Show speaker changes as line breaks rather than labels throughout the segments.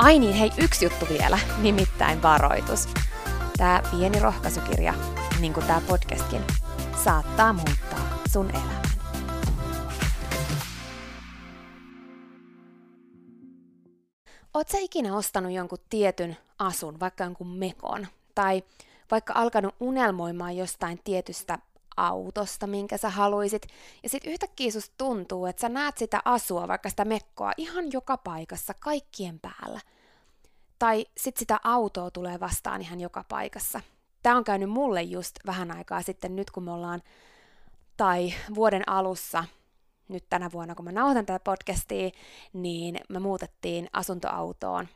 Ai niin, hei, yksi juttu vielä, nimittäin varoitus. Tämä pieni rohkaisukirja, niin kuin tämä podcastkin, saattaa muuttaa sun elämän. Sä ikinä ostanut jonkun tietyn asun, vaikka jonkun mekon, tai vaikka alkanut unelmoimaan jostain tietystä autosta, minkä sä haluisit, ja sitten yhtäkkiä susta tuntuu, että sä näet sitä asua, vaikka sitä mekkoa, ihan joka paikassa, kaikkien päällä. Tai sitten sitä autoa tulee vastaan ihan joka paikassa. Tämä on käynyt mulle just vähän aikaa sitten, nyt kun me ollaan, tai vuoden alussa, nyt tänä vuonna, kun mä nauhoitan tätä podcastia, niin me muutettiin asuntoautoon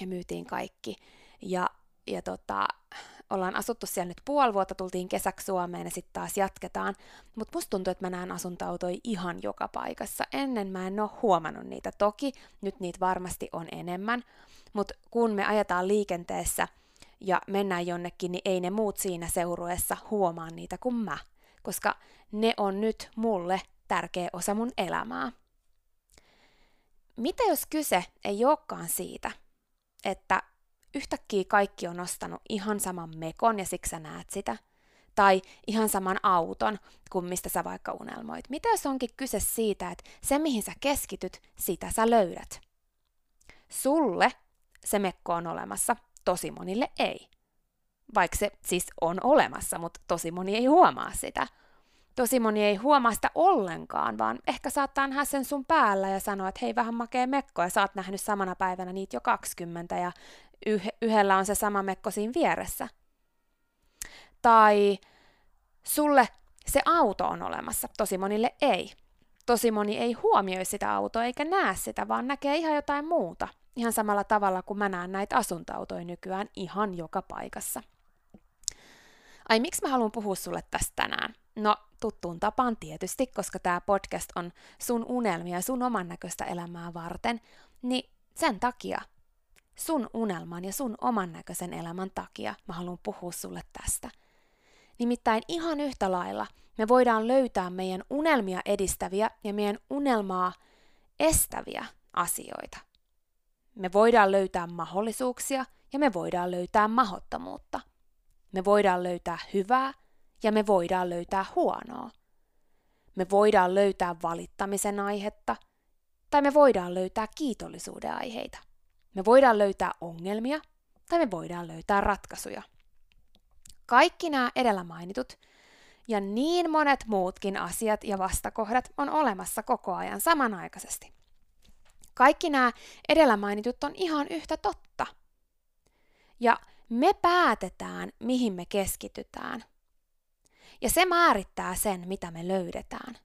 ja myytiin kaikki. Ja, ja tota, ollaan asuttu siellä nyt puoli vuotta, tultiin kesäksi Suomeen ja sitten taas jatketaan. Mutta musta tuntuu, että mä näen asuntoautoja ihan joka paikassa. Ennen mä en ole huomannut niitä. Toki nyt niitä varmasti on enemmän, mutta kun me ajetaan liikenteessä ja mennään jonnekin, niin ei ne muut siinä seurueessa huomaa niitä kuin mä, koska ne on nyt mulle tärkeä osa mun elämää. Mitä jos kyse ei olekaan siitä, että yhtäkkiä kaikki on ostanut ihan saman mekon ja siksi sä näet sitä, tai ihan saman auton kuin mistä sä vaikka unelmoit. Mitä jos onkin kyse siitä, että se mihin sä keskityt, sitä sä löydät. Sulle se mekko on olemassa, tosi monille ei. Vaikka se siis on olemassa, mutta tosi moni ei huomaa sitä. Tosi moni ei huomaa sitä ollenkaan, vaan ehkä saattaa nähdä sen sun päällä ja sanoa, että hei vähän makee mekko ja sä oot nähnyt samana päivänä niitä jo 20 ja yh- yhdellä on se sama mekko siinä vieressä. Tai sulle se auto on olemassa, tosi monille ei. Tosi moni ei huomioi sitä autoa eikä näe sitä, vaan näkee ihan jotain muuta. Ihan samalla tavalla kuin mä näen näitä asuntoautoja nykyään ihan joka paikassa. Ai miksi mä haluan puhua sulle tästä tänään? No, tuttuun tapaan tietysti, koska tämä podcast on sun unelmia sun oman näköistä elämää varten, niin sen takia, sun unelman ja sun oman näköisen elämän takia mä haluan puhua sulle tästä. Nimittäin ihan yhtä lailla me voidaan löytää meidän unelmia edistäviä ja meidän unelmaa estäviä asioita. Me voidaan löytää mahdollisuuksia ja me voidaan löytää mahottomuutta. Me voidaan löytää hyvää ja me voidaan löytää huonoa. Me voidaan löytää valittamisen aihetta tai me voidaan löytää kiitollisuuden aiheita. Me voidaan löytää ongelmia tai me voidaan löytää ratkaisuja. Kaikki nämä edellä mainitut ja niin monet muutkin asiat ja vastakohdat on olemassa koko ajan samanaikaisesti. Kaikki nämä edellä mainitut on ihan yhtä totta. Ja me päätetään, mihin me keskitytään. Ja se määrittää sen, mitä me löydetään.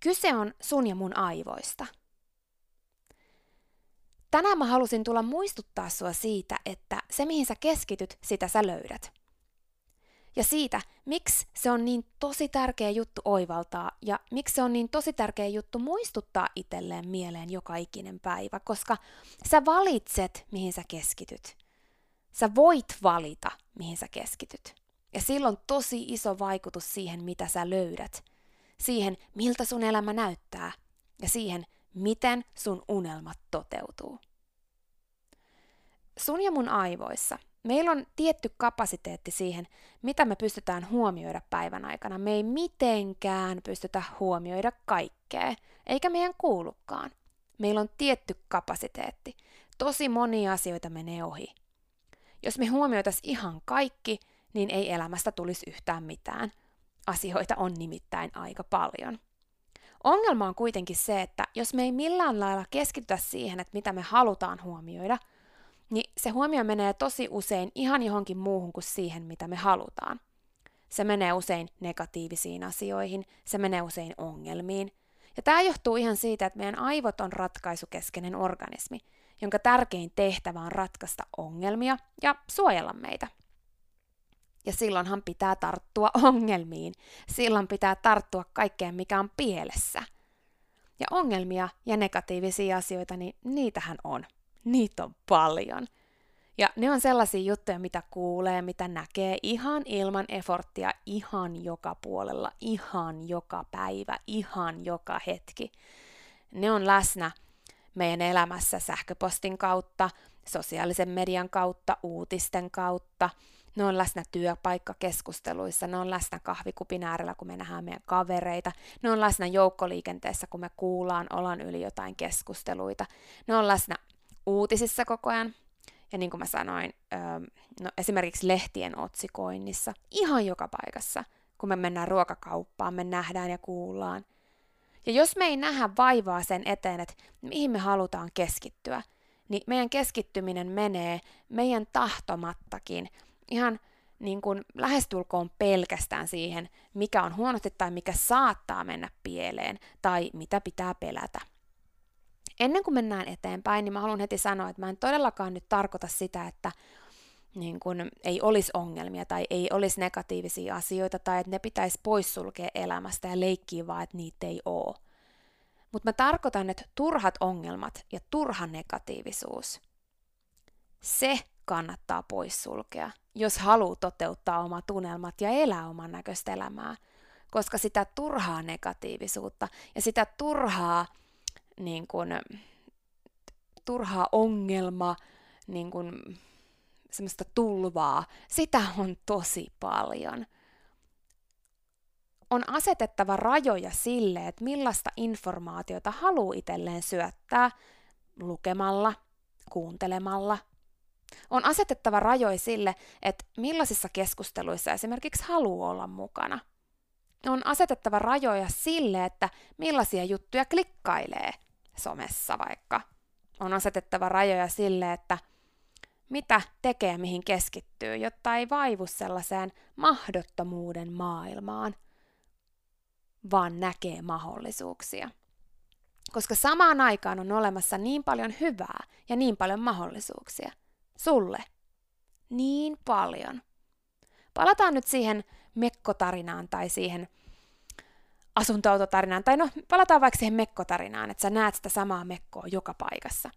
Kyse on sun ja mun aivoista. Tänään mä halusin tulla muistuttaa sua siitä, että se mihin sä keskityt, sitä sä löydät. Ja siitä, miksi se on niin tosi tärkeä juttu oivaltaa ja miksi se on niin tosi tärkeä juttu muistuttaa itselleen mieleen joka ikinen päivä, koska sä valitset, mihin sä keskityt. Sä voit valita, mihin sä keskityt. Ja silloin tosi iso vaikutus siihen, mitä sä löydät. Siihen, miltä sun elämä näyttää. Ja siihen, miten sun unelmat toteutuu. Sun ja mun aivoissa meillä on tietty kapasiteetti siihen, mitä me pystytään huomioida päivän aikana. Me ei mitenkään pystytä huomioida kaikkea, eikä meidän kuulukaan. Meillä on tietty kapasiteetti. Tosi monia asioita menee ohi. Jos me huomioitaisiin ihan kaikki, niin ei elämästä tulisi yhtään mitään. Asioita on nimittäin aika paljon. Ongelma on kuitenkin se, että jos me ei millään lailla keskitytä siihen, että mitä me halutaan huomioida, niin se huomio menee tosi usein ihan johonkin muuhun kuin siihen, mitä me halutaan. Se menee usein negatiivisiin asioihin, se menee usein ongelmiin. Ja tämä johtuu ihan siitä, että meidän aivot on ratkaisukeskeinen organismi, jonka tärkein tehtävä on ratkaista ongelmia ja suojella meitä. Ja silloinhan pitää tarttua ongelmiin. Silloin pitää tarttua kaikkeen, mikä on pielessä. Ja ongelmia ja negatiivisia asioita, niin niitähän on. Niitä on paljon. Ja ne on sellaisia juttuja, mitä kuulee, mitä näkee ihan ilman eforttia, ihan joka puolella, ihan joka päivä, ihan joka hetki. Ne on läsnä meidän elämässä sähköpostin kautta, sosiaalisen median kautta, uutisten kautta – ne on läsnä työpaikkakeskusteluissa, ne on läsnä kahvikupin äärellä, kun me nähdään meidän kavereita, ne on läsnä joukkoliikenteessä, kun me kuullaan olan yli jotain keskusteluita, ne on läsnä uutisissa koko ajan, ja niin kuin mä sanoin, no esimerkiksi lehtien otsikoinnissa, ihan joka paikassa, kun me mennään ruokakauppaan, me nähdään ja kuullaan. Ja jos me ei nähdä vaivaa sen eteen, että mihin me halutaan keskittyä, niin meidän keskittyminen menee meidän tahtomattakin ihan niin kuin lähestulkoon pelkästään siihen, mikä on huonosti tai mikä saattaa mennä pieleen tai mitä pitää pelätä. Ennen kuin mennään eteenpäin, niin mä haluan heti sanoa, että mä en todellakaan nyt tarkoita sitä, että niin kun ei olisi ongelmia tai ei olisi negatiivisia asioita tai että ne pitäisi poissulkea elämästä ja leikkiä vaan, että niitä ei ole. Mutta mä tarkoitan, että turhat ongelmat ja turha negatiivisuus, se kannattaa poissulkea, jos haluaa toteuttaa omat unelmat ja elää oman näköistä elämää. Koska sitä turhaa negatiivisuutta ja sitä turhaa, niin kun, turhaa ongelma, niin kun, semmoista tulvaa, sitä on tosi paljon. On asetettava rajoja sille, että millaista informaatiota haluaa itselleen syöttää lukemalla, kuuntelemalla, on asetettava rajoja sille, että millaisissa keskusteluissa esimerkiksi haluaa olla mukana. On asetettava rajoja sille, että millaisia juttuja klikkailee somessa vaikka. On asetettava rajoja sille, että mitä tekee, mihin keskittyy, jotta ei vaivu sellaiseen mahdottomuuden maailmaan, vaan näkee mahdollisuuksia. Koska samaan aikaan on olemassa niin paljon hyvää ja niin paljon mahdollisuuksia – Sulle. Niin paljon. Palataan nyt siihen mekkotarinaan tai siihen asuntoautotarinaan, tai no palataan vaikka siihen mekkotarinaan, että sä näet sitä samaa mekkoa joka paikassa.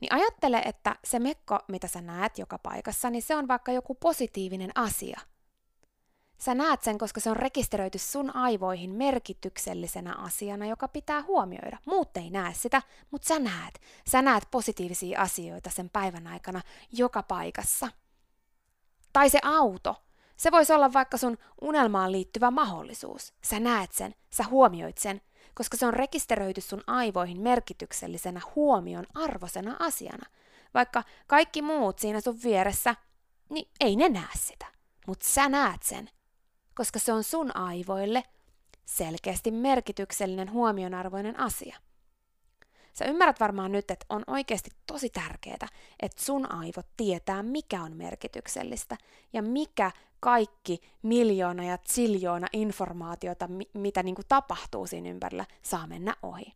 Niin ajattele, että se mekko, mitä sä näet joka paikassa, niin se on vaikka joku positiivinen asia – Sä näet sen, koska se on rekisteröity sun aivoihin merkityksellisenä asiana, joka pitää huomioida. Muut ei näe sitä, mutta sä näet. Sä näet positiivisia asioita sen päivän aikana joka paikassa. Tai se auto. Se voisi olla vaikka sun unelmaan liittyvä mahdollisuus. Sä näet sen, sä huomioit sen, koska se on rekisteröity sun aivoihin merkityksellisenä huomion arvosena asiana. Vaikka kaikki muut siinä sun vieressä, niin ei ne näe sitä. Mutta sä näet sen koska se on sun aivoille selkeästi merkityksellinen huomionarvoinen asia. Sä ymmärrät varmaan nyt, että on oikeasti tosi tärkeää, että sun aivot tietää, mikä on merkityksellistä ja mikä kaikki miljoona ja ziljoona informaatiota, mitä niin kuin tapahtuu siinä ympärillä, saa mennä ohi.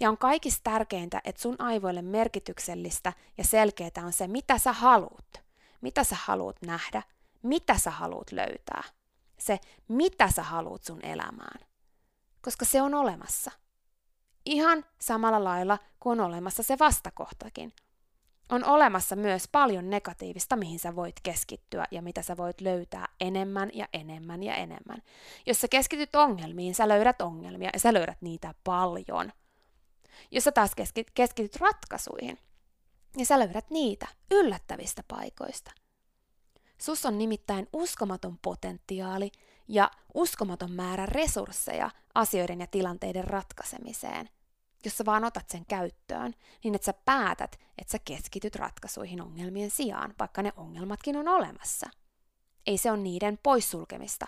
Ja on kaikista tärkeintä, että sun aivoille merkityksellistä ja selkeää on se, mitä sä haluut. Mitä sä haluut nähdä, mitä sä haluut löytää. Se, mitä sä haluut sun elämään. Koska se on olemassa. Ihan samalla lailla kuin on olemassa se vastakohtakin. On olemassa myös paljon negatiivista, mihin sä voit keskittyä ja mitä sä voit löytää enemmän ja enemmän ja enemmän. Jos sä keskityt ongelmiin, sä löydät ongelmia ja sä löydät niitä paljon. Jos sä taas keskityt ratkaisuihin, niin sä löydät niitä yllättävistä paikoista. Sus on nimittäin uskomaton potentiaali ja uskomaton määrä resursseja asioiden ja tilanteiden ratkaisemiseen jos sä vaan otat sen käyttöön, niin että sä päätät, että sä keskityt ratkaisuihin ongelmien sijaan, vaikka ne ongelmatkin on olemassa. Ei se ole niiden poissulkemista,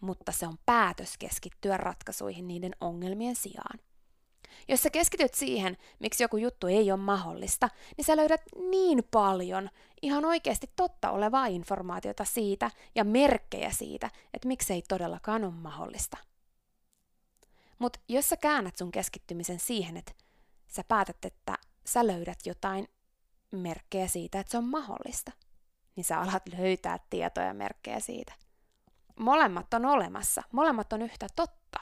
mutta se on päätös keskittyä ratkaisuihin niiden ongelmien sijaan. Jos sä keskityt siihen, miksi joku juttu ei ole mahdollista, niin sä löydät niin paljon ihan oikeasti totta olevaa informaatiota siitä ja merkkejä siitä, että miksi ei todellakaan ole mahdollista. Mutta jos sä käännät sun keskittymisen siihen, että sä päätät, että sä löydät jotain merkkejä siitä, että se on mahdollista, niin sä alat löytää tietoja ja merkkejä siitä. Molemmat on olemassa, molemmat on yhtä totta.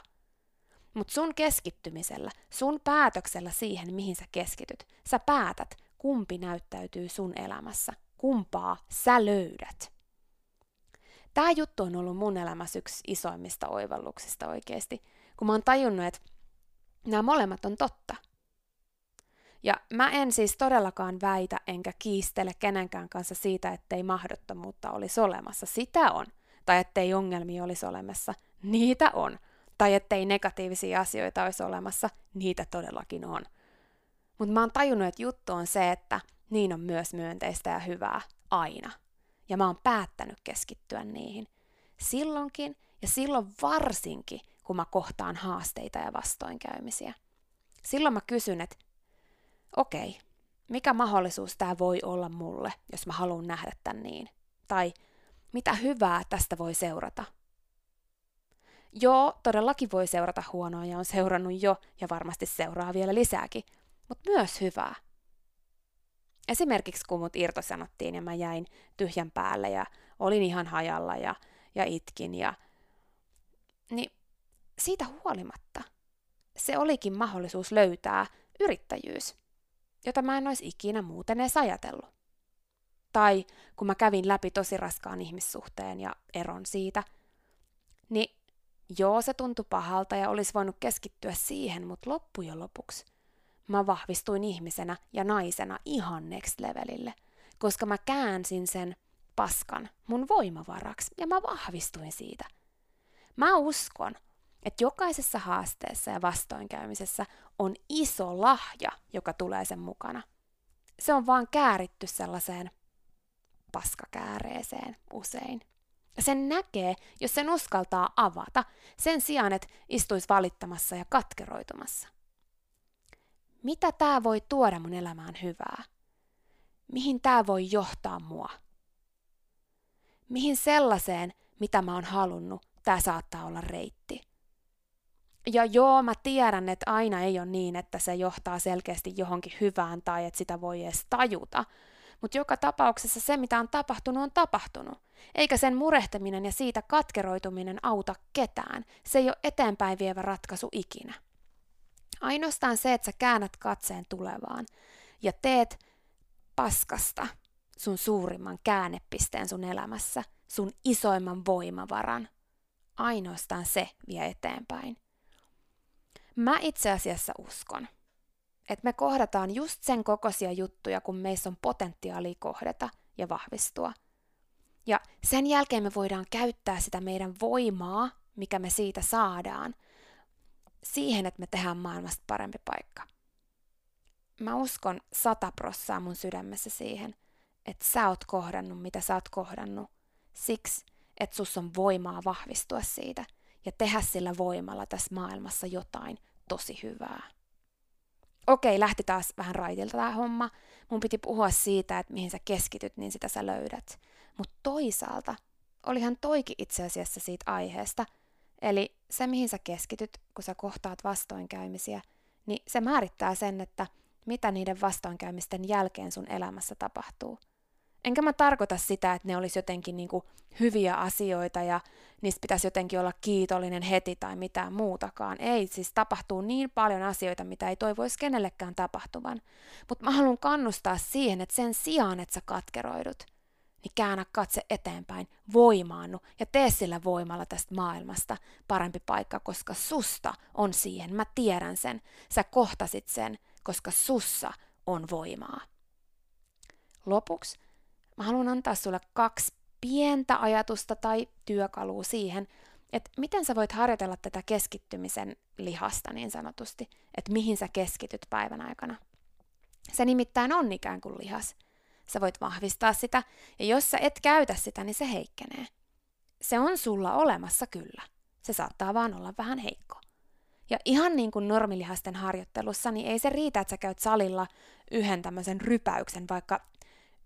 Mutta sun keskittymisellä, sun päätöksellä siihen, mihin sä keskityt, sä päätät, kumpi näyttäytyy sun elämässä, kumpaa sä löydät. Tämä juttu on ollut mun elämässä yksi isoimmista oivalluksista oikeasti, kun mä oon tajunnut, että nämä molemmat on totta. Ja mä en siis todellakaan väitä enkä kiistele kenenkään kanssa siitä, ettei mahdottomuutta olisi olemassa. Sitä on. Tai ettei ongelmia olisi olemassa. Niitä on. Tai ettei negatiivisia asioita olisi olemassa. Niitä todellakin on. Mutta mä oon tajunnut, että juttu on se, että niin on myös myönteistä ja hyvää aina. Ja mä oon päättänyt keskittyä niihin. Silloinkin ja silloin varsinkin, kun mä kohtaan haasteita ja vastoinkäymisiä. Silloin mä kysyn, että okei, okay, mikä mahdollisuus tämä voi olla mulle, jos mä haluan nähdä tämän niin? Tai mitä hyvää tästä voi seurata? Joo, todellakin voi seurata huonoa ja on seurannut jo ja varmasti seuraa vielä lisääkin, mutta myös hyvää. Esimerkiksi kun mut irtosanottiin ja mä jäin tyhjän päälle ja olin ihan hajalla ja, ja itkin ja niin siitä huolimatta se olikin mahdollisuus löytää yrittäjyys, jota mä en olisi ikinä muuten edes ajatellut. Tai kun mä kävin läpi tosi raskaan ihmissuhteen ja eron siitä, niin joo se tuntui pahalta ja olisi voinut keskittyä siihen, mutta loppujen lopuksi mä vahvistuin ihmisenä ja naisena ihan next levelille, koska mä käänsin sen paskan mun voimavaraksi ja mä vahvistuin siitä. Mä uskon, että jokaisessa haasteessa ja vastoinkäymisessä on iso lahja, joka tulee sen mukana. Se on vaan kääritty sellaiseen paskakääreeseen usein. Sen näkee, jos sen uskaltaa avata, sen sijaan, että istuisi valittamassa ja katkeroitumassa. Mitä tämä voi tuoda mun elämään hyvää? Mihin tämä voi johtaa mua? Mihin sellaiseen, mitä mä oon halunnut, tämä saattaa olla reitti? Ja joo, mä tiedän, että aina ei ole niin, että se johtaa selkeästi johonkin hyvään tai että sitä voi edes tajuta. Mutta joka tapauksessa se, mitä on tapahtunut, on tapahtunut. Eikä sen murehtiminen ja siitä katkeroituminen auta ketään. Se ei ole eteenpäin vievä ratkaisu ikinä. Ainoastaan se, että sä käännät katseen tulevaan ja teet paskasta sun suurimman käännepisteen sun elämässä, sun isoimman voimavaran. Ainoastaan se vie eteenpäin. Mä itse asiassa uskon, että me kohdataan just sen kokoisia juttuja, kun meissä on potentiaalia kohdata ja vahvistua. Ja sen jälkeen me voidaan käyttää sitä meidän voimaa, mikä me siitä saadaan, siihen, että me tehdään maailmasta parempi paikka. Mä uskon sata prossaa mun sydämessä siihen, että sä oot kohdannut, mitä sä oot kohdannut, siksi, että sus on voimaa vahvistua siitä ja tehdä sillä voimalla tässä maailmassa jotain tosi hyvää. Okei, lähti taas vähän raitilta tämä homma. Mun piti puhua siitä, että mihin sä keskityt, niin sitä sä löydät. Mutta toisaalta olihan toikin itse asiassa siitä aiheesta. Eli se, mihin sä keskityt, kun sä kohtaat vastoinkäymisiä, niin se määrittää sen, että mitä niiden vastoinkäymisten jälkeen sun elämässä tapahtuu – Enkä mä tarkoita sitä, että ne olisi jotenkin niin kuin hyviä asioita ja niistä pitäisi jotenkin olla kiitollinen heti tai mitään muutakaan. Ei, siis tapahtuu niin paljon asioita, mitä ei toivoisi kenellekään tapahtuvan. Mutta mä haluan kannustaa siihen, että sen sijaan, että sä katkeroidut, niin käännä katse eteenpäin, voimaannu ja tee sillä voimalla tästä maailmasta parempi paikka, koska susta on siihen. Mä tiedän sen. Sä kohtasit sen, koska sussa on voimaa. Lopuksi Mä haluan antaa sulle kaksi pientä ajatusta tai työkalua siihen, että miten sä voit harjoitella tätä keskittymisen lihasta niin sanotusti, että mihin sä keskityt päivän aikana. Se nimittäin on ikään kuin lihas. Sä voit vahvistaa sitä, ja jos sä et käytä sitä, niin se heikkenee. Se on sulla olemassa kyllä. Se saattaa vaan olla vähän heikko. Ja ihan niin kuin normilihasten harjoittelussa, niin ei se riitä, että sä käyt salilla yhden tämmöisen rypäyksen vaikka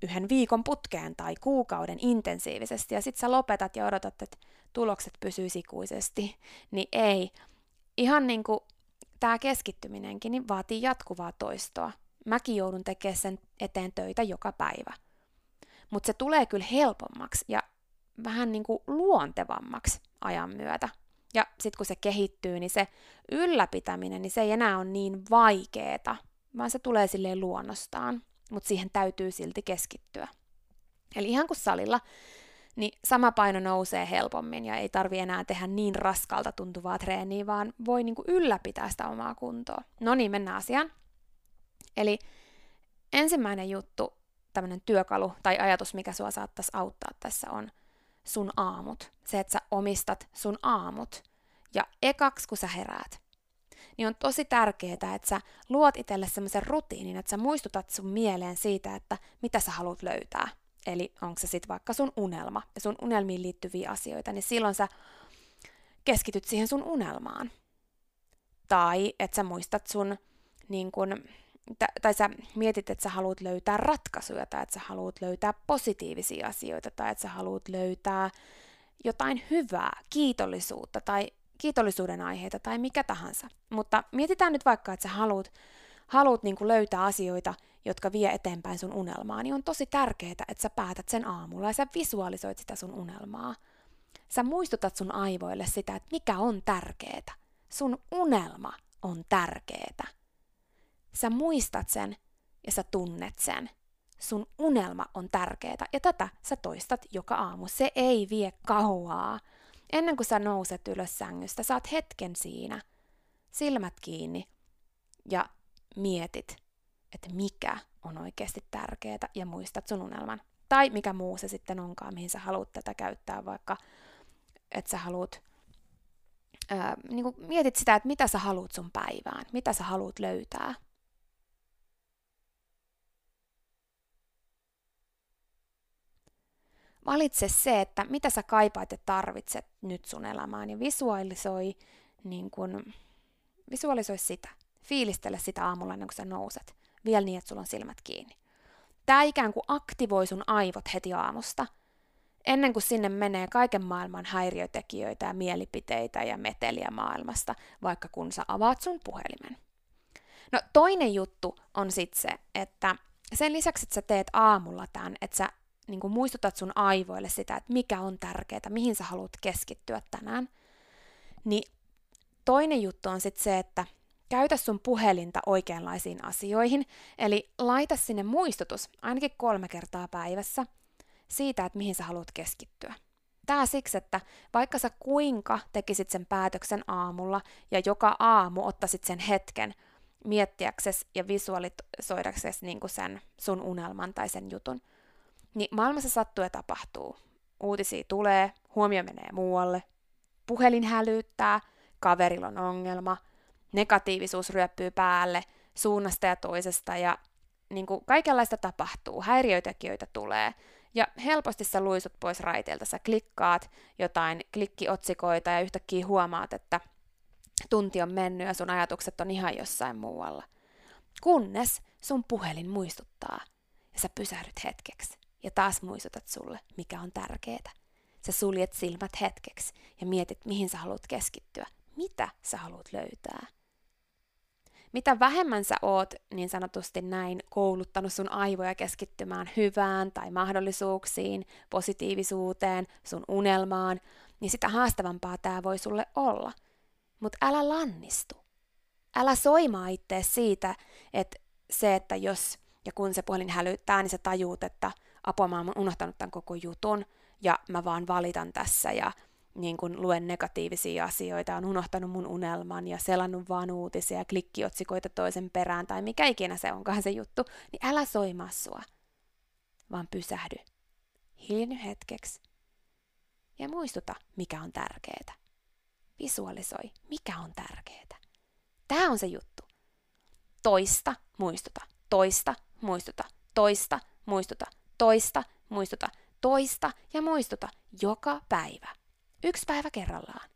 yhden viikon putkeen tai kuukauden intensiivisesti ja sitten sä lopetat ja odotat, että tulokset pysyy ikuisesti, niin ei. Ihan niin kuin tämä keskittyminenkin niin vaatii jatkuvaa toistoa. Mäkin joudun tekemään sen eteen töitä joka päivä. Mutta se tulee kyllä helpommaksi ja vähän niin kuin luontevammaksi ajan myötä. Ja sitten kun se kehittyy, niin se ylläpitäminen, niin se ei enää ole niin vaikeeta, vaan se tulee silleen luonnostaan mutta siihen täytyy silti keskittyä. Eli ihan kuin salilla, niin sama paino nousee helpommin ja ei tarvi enää tehdä niin raskalta tuntuvaa treeniä, vaan voi niin kuin ylläpitää sitä omaa kuntoa. No niin, mennään asiaan. Eli ensimmäinen juttu, tämmöinen työkalu tai ajatus, mikä sua saattaisi auttaa tässä on sun aamut. Se, että sä omistat sun aamut. Ja ekaksi, kun sä heräät, niin on tosi tärkeää, että sä luot itselle semmoisen rutiinin, että sä muistutat sun mieleen siitä, että mitä sä haluat löytää. Eli onko se sitten vaikka sun unelma ja sun unelmiin liittyviä asioita, niin silloin sä keskityt siihen sun unelmaan. Tai että sä muistat sun, niin kun, tai sä mietit, että sä haluat löytää ratkaisuja, tai että sä haluat löytää positiivisia asioita, tai että sä haluat löytää jotain hyvää, kiitollisuutta tai kiitollisuuden aiheita tai mikä tahansa. Mutta mietitään nyt vaikka, että sä haluat, haluat niin kuin löytää asioita, jotka vie eteenpäin sun unelmaa, niin on tosi tärkeää, että sä päätät sen aamulla ja sä visualisoit sitä sun unelmaa. Sä muistutat sun aivoille sitä, että mikä on tärkeää. Sun unelma on tärkeää. Sä muistat sen ja sä tunnet sen. Sun unelma on tärkeää ja tätä sä toistat joka aamu. Se ei vie kauaa. Ennen kuin sä nouset ylös sängystä, saat hetken siinä, silmät kiinni ja mietit, että mikä on oikeasti tärkeää ja muistat sun unelman. Tai mikä muu se sitten onkaan, mihin sä haluat tätä käyttää, vaikka että sä haluat, ää, niin mietit sitä, että mitä sä haluat sun päivään, mitä sä haluat löytää – valitse se, että mitä sä kaipaat ja tarvitset nyt sun elämään ja visualisoi, niin kun, visualisoi sitä. Fiilistele sitä aamulla ennen kuin sä nouset. Vielä niin, että sulla on silmät kiinni. Tämä ikään kuin aktivoi sun aivot heti aamusta, ennen kuin sinne menee kaiken maailman häiriötekijöitä ja mielipiteitä ja meteliä maailmasta, vaikka kun sä avaat sun puhelimen. No toinen juttu on sitten se, että sen lisäksi, että sä teet aamulla tämän, että sä niin kuin muistutat sun aivoille sitä, että mikä on tärkeää, mihin sä haluat keskittyä tänään, niin toinen juttu on sitten se, että käytä sun puhelinta oikeanlaisiin asioihin, eli laita sinne muistutus ainakin kolme kertaa päivässä siitä, että mihin sä haluat keskittyä. Tää siksi, että vaikka sä kuinka tekisit sen päätöksen aamulla ja joka aamu ottaisit sen hetken miettiäksesi ja visualisoidaksesi niin sen sun unelman tai sen jutun, niin maailmassa sattuu ja tapahtuu. Uutisia tulee, huomio menee muualle, puhelin hälyttää, kaverilla on ongelma, negatiivisuus ryöppyy päälle suunnasta ja toisesta ja niin kuin kaikenlaista tapahtuu, häiriötekijöitä tulee ja helposti sä luisut pois raiteilta. Sä klikkaat jotain klikkiotsikoita ja yhtäkkiä huomaat, että tunti on mennyt ja sun ajatukset on ihan jossain muualla. Kunnes sun puhelin muistuttaa ja sä pysähdyt hetkeksi ja taas muistutat sulle, mikä on tärkeää. Sä suljet silmät hetkeksi ja mietit, mihin sä haluat keskittyä, mitä sä haluat löytää. Mitä vähemmän sä oot niin sanotusti näin kouluttanut sun aivoja keskittymään hyvään tai mahdollisuuksiin, positiivisuuteen, sun unelmaan, niin sitä haastavampaa tämä voi sulle olla. Mutta älä lannistu. Älä soimaa itse siitä, että se, että jos ja kun se puhelin hälyttää, niin sä tajuut, että apua mä oon unohtanut tämän koko jutun ja mä vaan valitan tässä ja niin kun luen negatiivisia asioita, on unohtanut mun unelman ja selannut vaan uutisia ja klikkiotsikoita toisen perään tai mikä ikinä se onkaan se juttu, niin älä soimaa sua, vaan pysähdy. Hiljenny hetkeksi ja muistuta, mikä on tärkeää. Visualisoi, mikä on tärkeää. Tämä on se juttu. Toista, muistuta. Toista, muistuta. Toista, muistuta. Toista, muistuta. Toista ja muistuta joka päivä. Yksi päivä kerrallaan.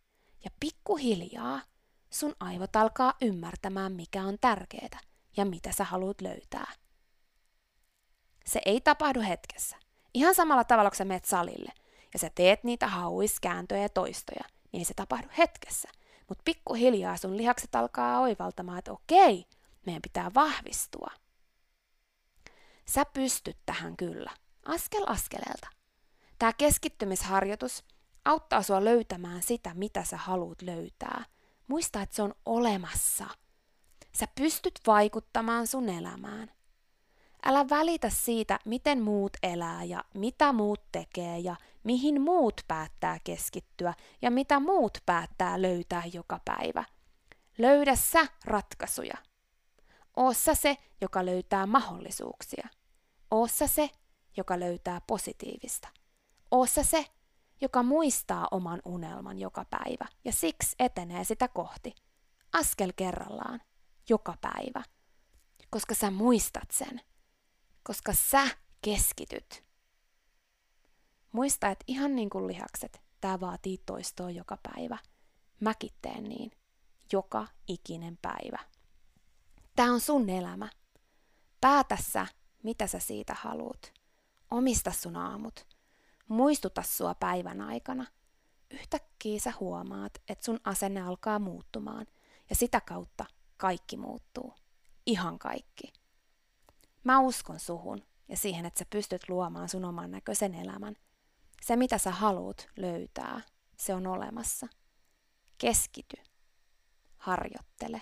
Ja pikkuhiljaa sun aivot alkaa ymmärtämään, mikä on tärkeää ja mitä sä haluat löytää. Se ei tapahdu hetkessä. Ihan samalla tavalla, kun sä menet salille ja sä teet niitä hauiskääntöjä ja toistoja, niin ei se tapahdu hetkessä. Mutta pikkuhiljaa sun lihakset alkaa oivaltamaan, että okei, meidän pitää vahvistua. Sä pystyt tähän kyllä, askel askeleelta. Tämä keskittymisharjoitus auttaa sua löytämään sitä, mitä sä haluat löytää. Muista, että se on olemassa. Sä pystyt vaikuttamaan sun elämään. Älä välitä siitä, miten muut elää ja mitä muut tekee ja mihin muut päättää keskittyä ja mitä muut päättää löytää joka päivä. Löydä sä ratkaisuja. Oossa se, joka löytää mahdollisuuksia. Oossa se, joka löytää positiivista. Oossa se, joka muistaa oman unelman joka päivä ja siksi etenee sitä kohti. Askel kerrallaan, joka päivä. Koska sä muistat sen. Koska sä keskityt. Muista, että ihan niin kuin lihakset, tämä vaatii toistoa joka päivä. Mäkin teen niin. Joka ikinen päivä. Tämä on sun elämä. Päätä sä, mitä sä siitä haluat. Omista sun aamut muistuta sua päivän aikana. Yhtäkkiä sä huomaat, että sun asenne alkaa muuttumaan ja sitä kautta kaikki muuttuu. Ihan kaikki. Mä uskon suhun ja siihen, että sä pystyt luomaan sun oman näköisen elämän. Se, mitä sä haluut löytää, se on olemassa. Keskity, harjoittele